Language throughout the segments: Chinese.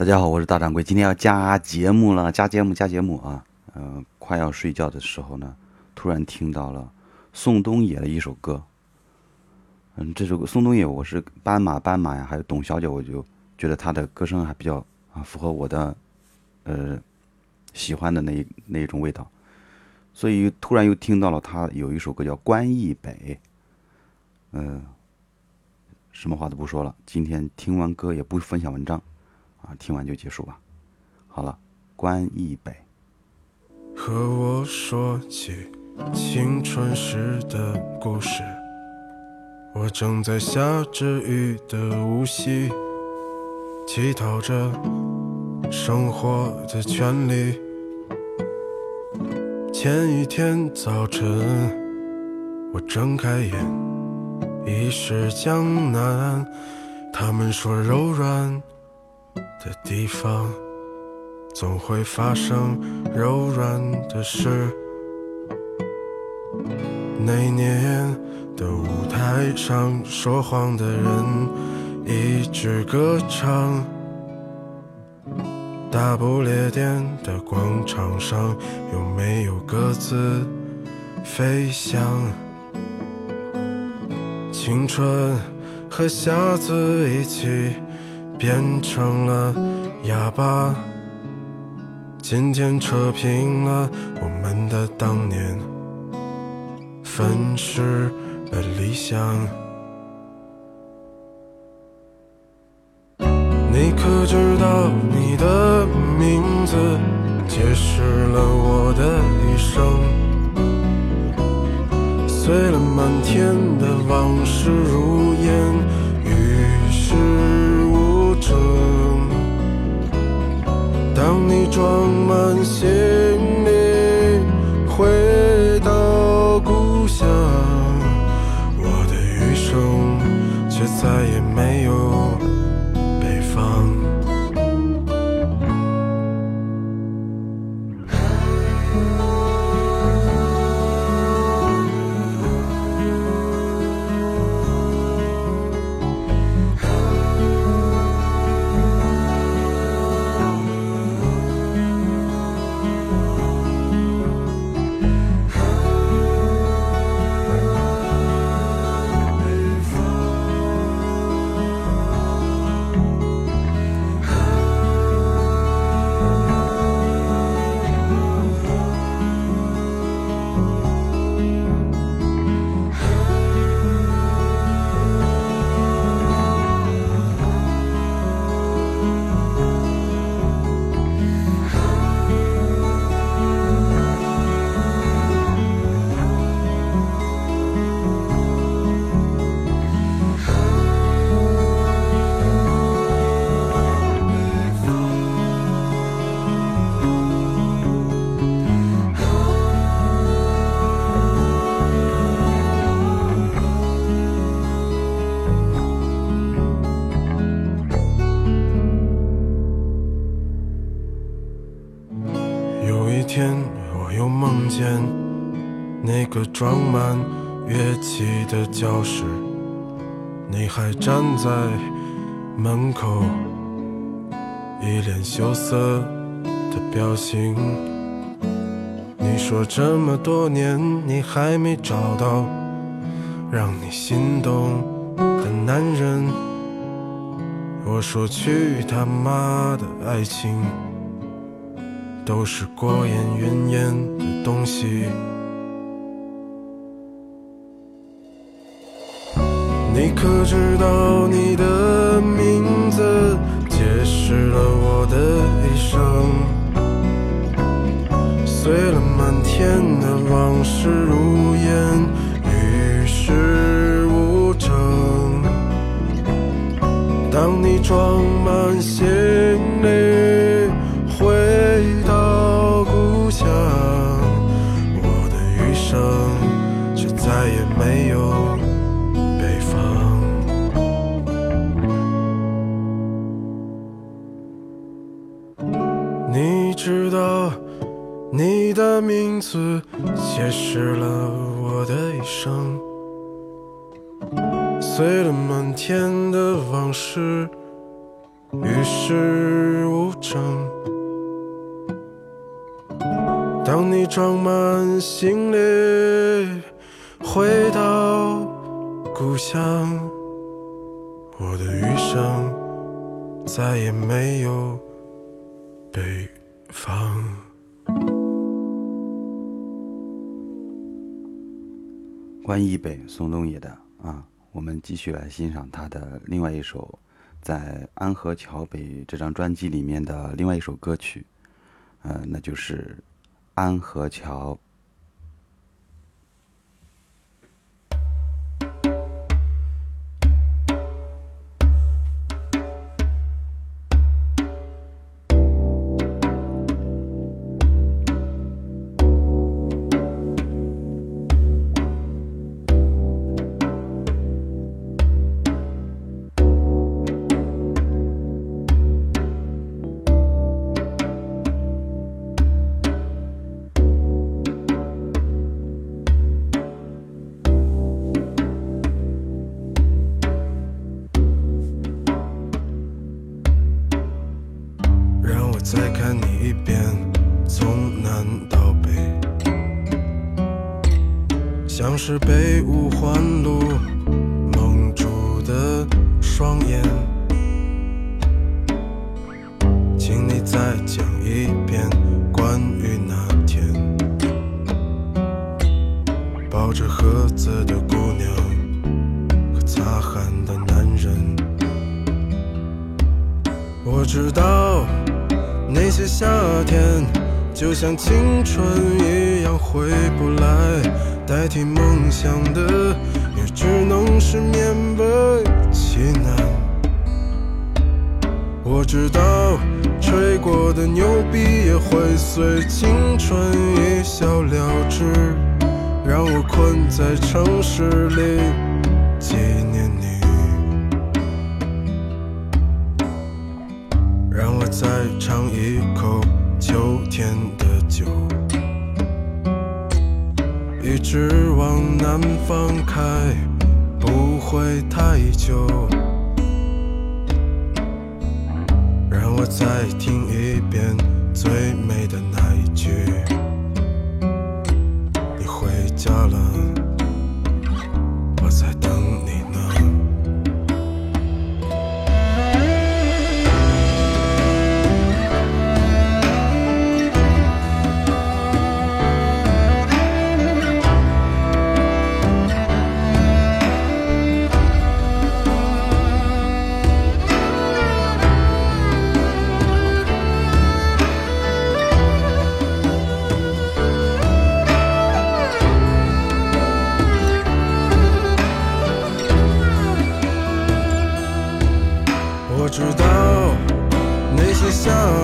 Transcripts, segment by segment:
大家好，我是大掌柜，今天要加节目了，加节目，加节目啊！嗯、快要睡觉的时候呢，突然听到了宋冬野的一首歌。嗯，这首歌宋冬野，我是斑马斑马呀，还有董小姐，我就觉得她的歌声还比较啊符合我的呃喜欢的那那一种味道，所以突然又听到了她有一首歌叫《关忆北》。嗯、什么话都不说了，今天听完歌也不分享文章。啊，听完就结束吧。好了，关一北。和我说起青春时的故事，我正在下着雨的无锡，乞讨着生活的权利。前一天早晨，我睁开眼，已是江南。他们说柔软的地方。总会发生柔软的事。那年的舞台上，说谎的人一直歌唱。大不列颠的广场上，有没有鸽子飞翔？青春和瞎子一起变成了哑巴。今天扯平了我们的当年，粉饰了理想。你可知道你的名字解释了我的一生？碎了满天的往事如烟，于是当你装满行个装满乐器的教室，你还站在门口，一脸羞涩的表情。你说这么多年，你还没找到让你心动的男人。我说去他妈的爱情！都是过眼云烟的东西。你可知道你的名字解释了我的一生？碎了满天的往事如烟，与世无争。当你装满行的一生。碎了满天的往事，与世无争。当你装满行李回到故乡，我的余生再也没有北方。关一北，宋东野的啊，我们继续来欣赏他的另外一首，在《安河桥北》这张专辑里面的另外一首歌曲，呃，那就是《安河桥》。是被五环路蒙住的双眼，请你再讲一遍关于那天抱着盒子的姑娘和擦汗的男人。我知道那些夏天就像青春一样回不来。代替梦想的，也只能是勉为其难。我知道，吹过的牛逼也会随青春一笑了之，让我困在城市里纪念你，让我再尝一口秋天的酒。一直往南方开，不会太久。让我再听一遍最美的那一句：你回家了。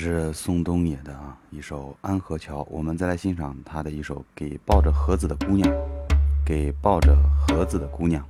是宋冬野的啊一首《安河桥》，我们再来欣赏他的一首《给抱着盒子的姑娘》，给抱着盒子的姑娘。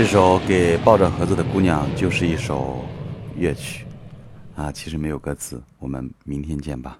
这首给抱着盒子的姑娘就是一首乐曲，啊，其实没有歌词。我们明天见吧。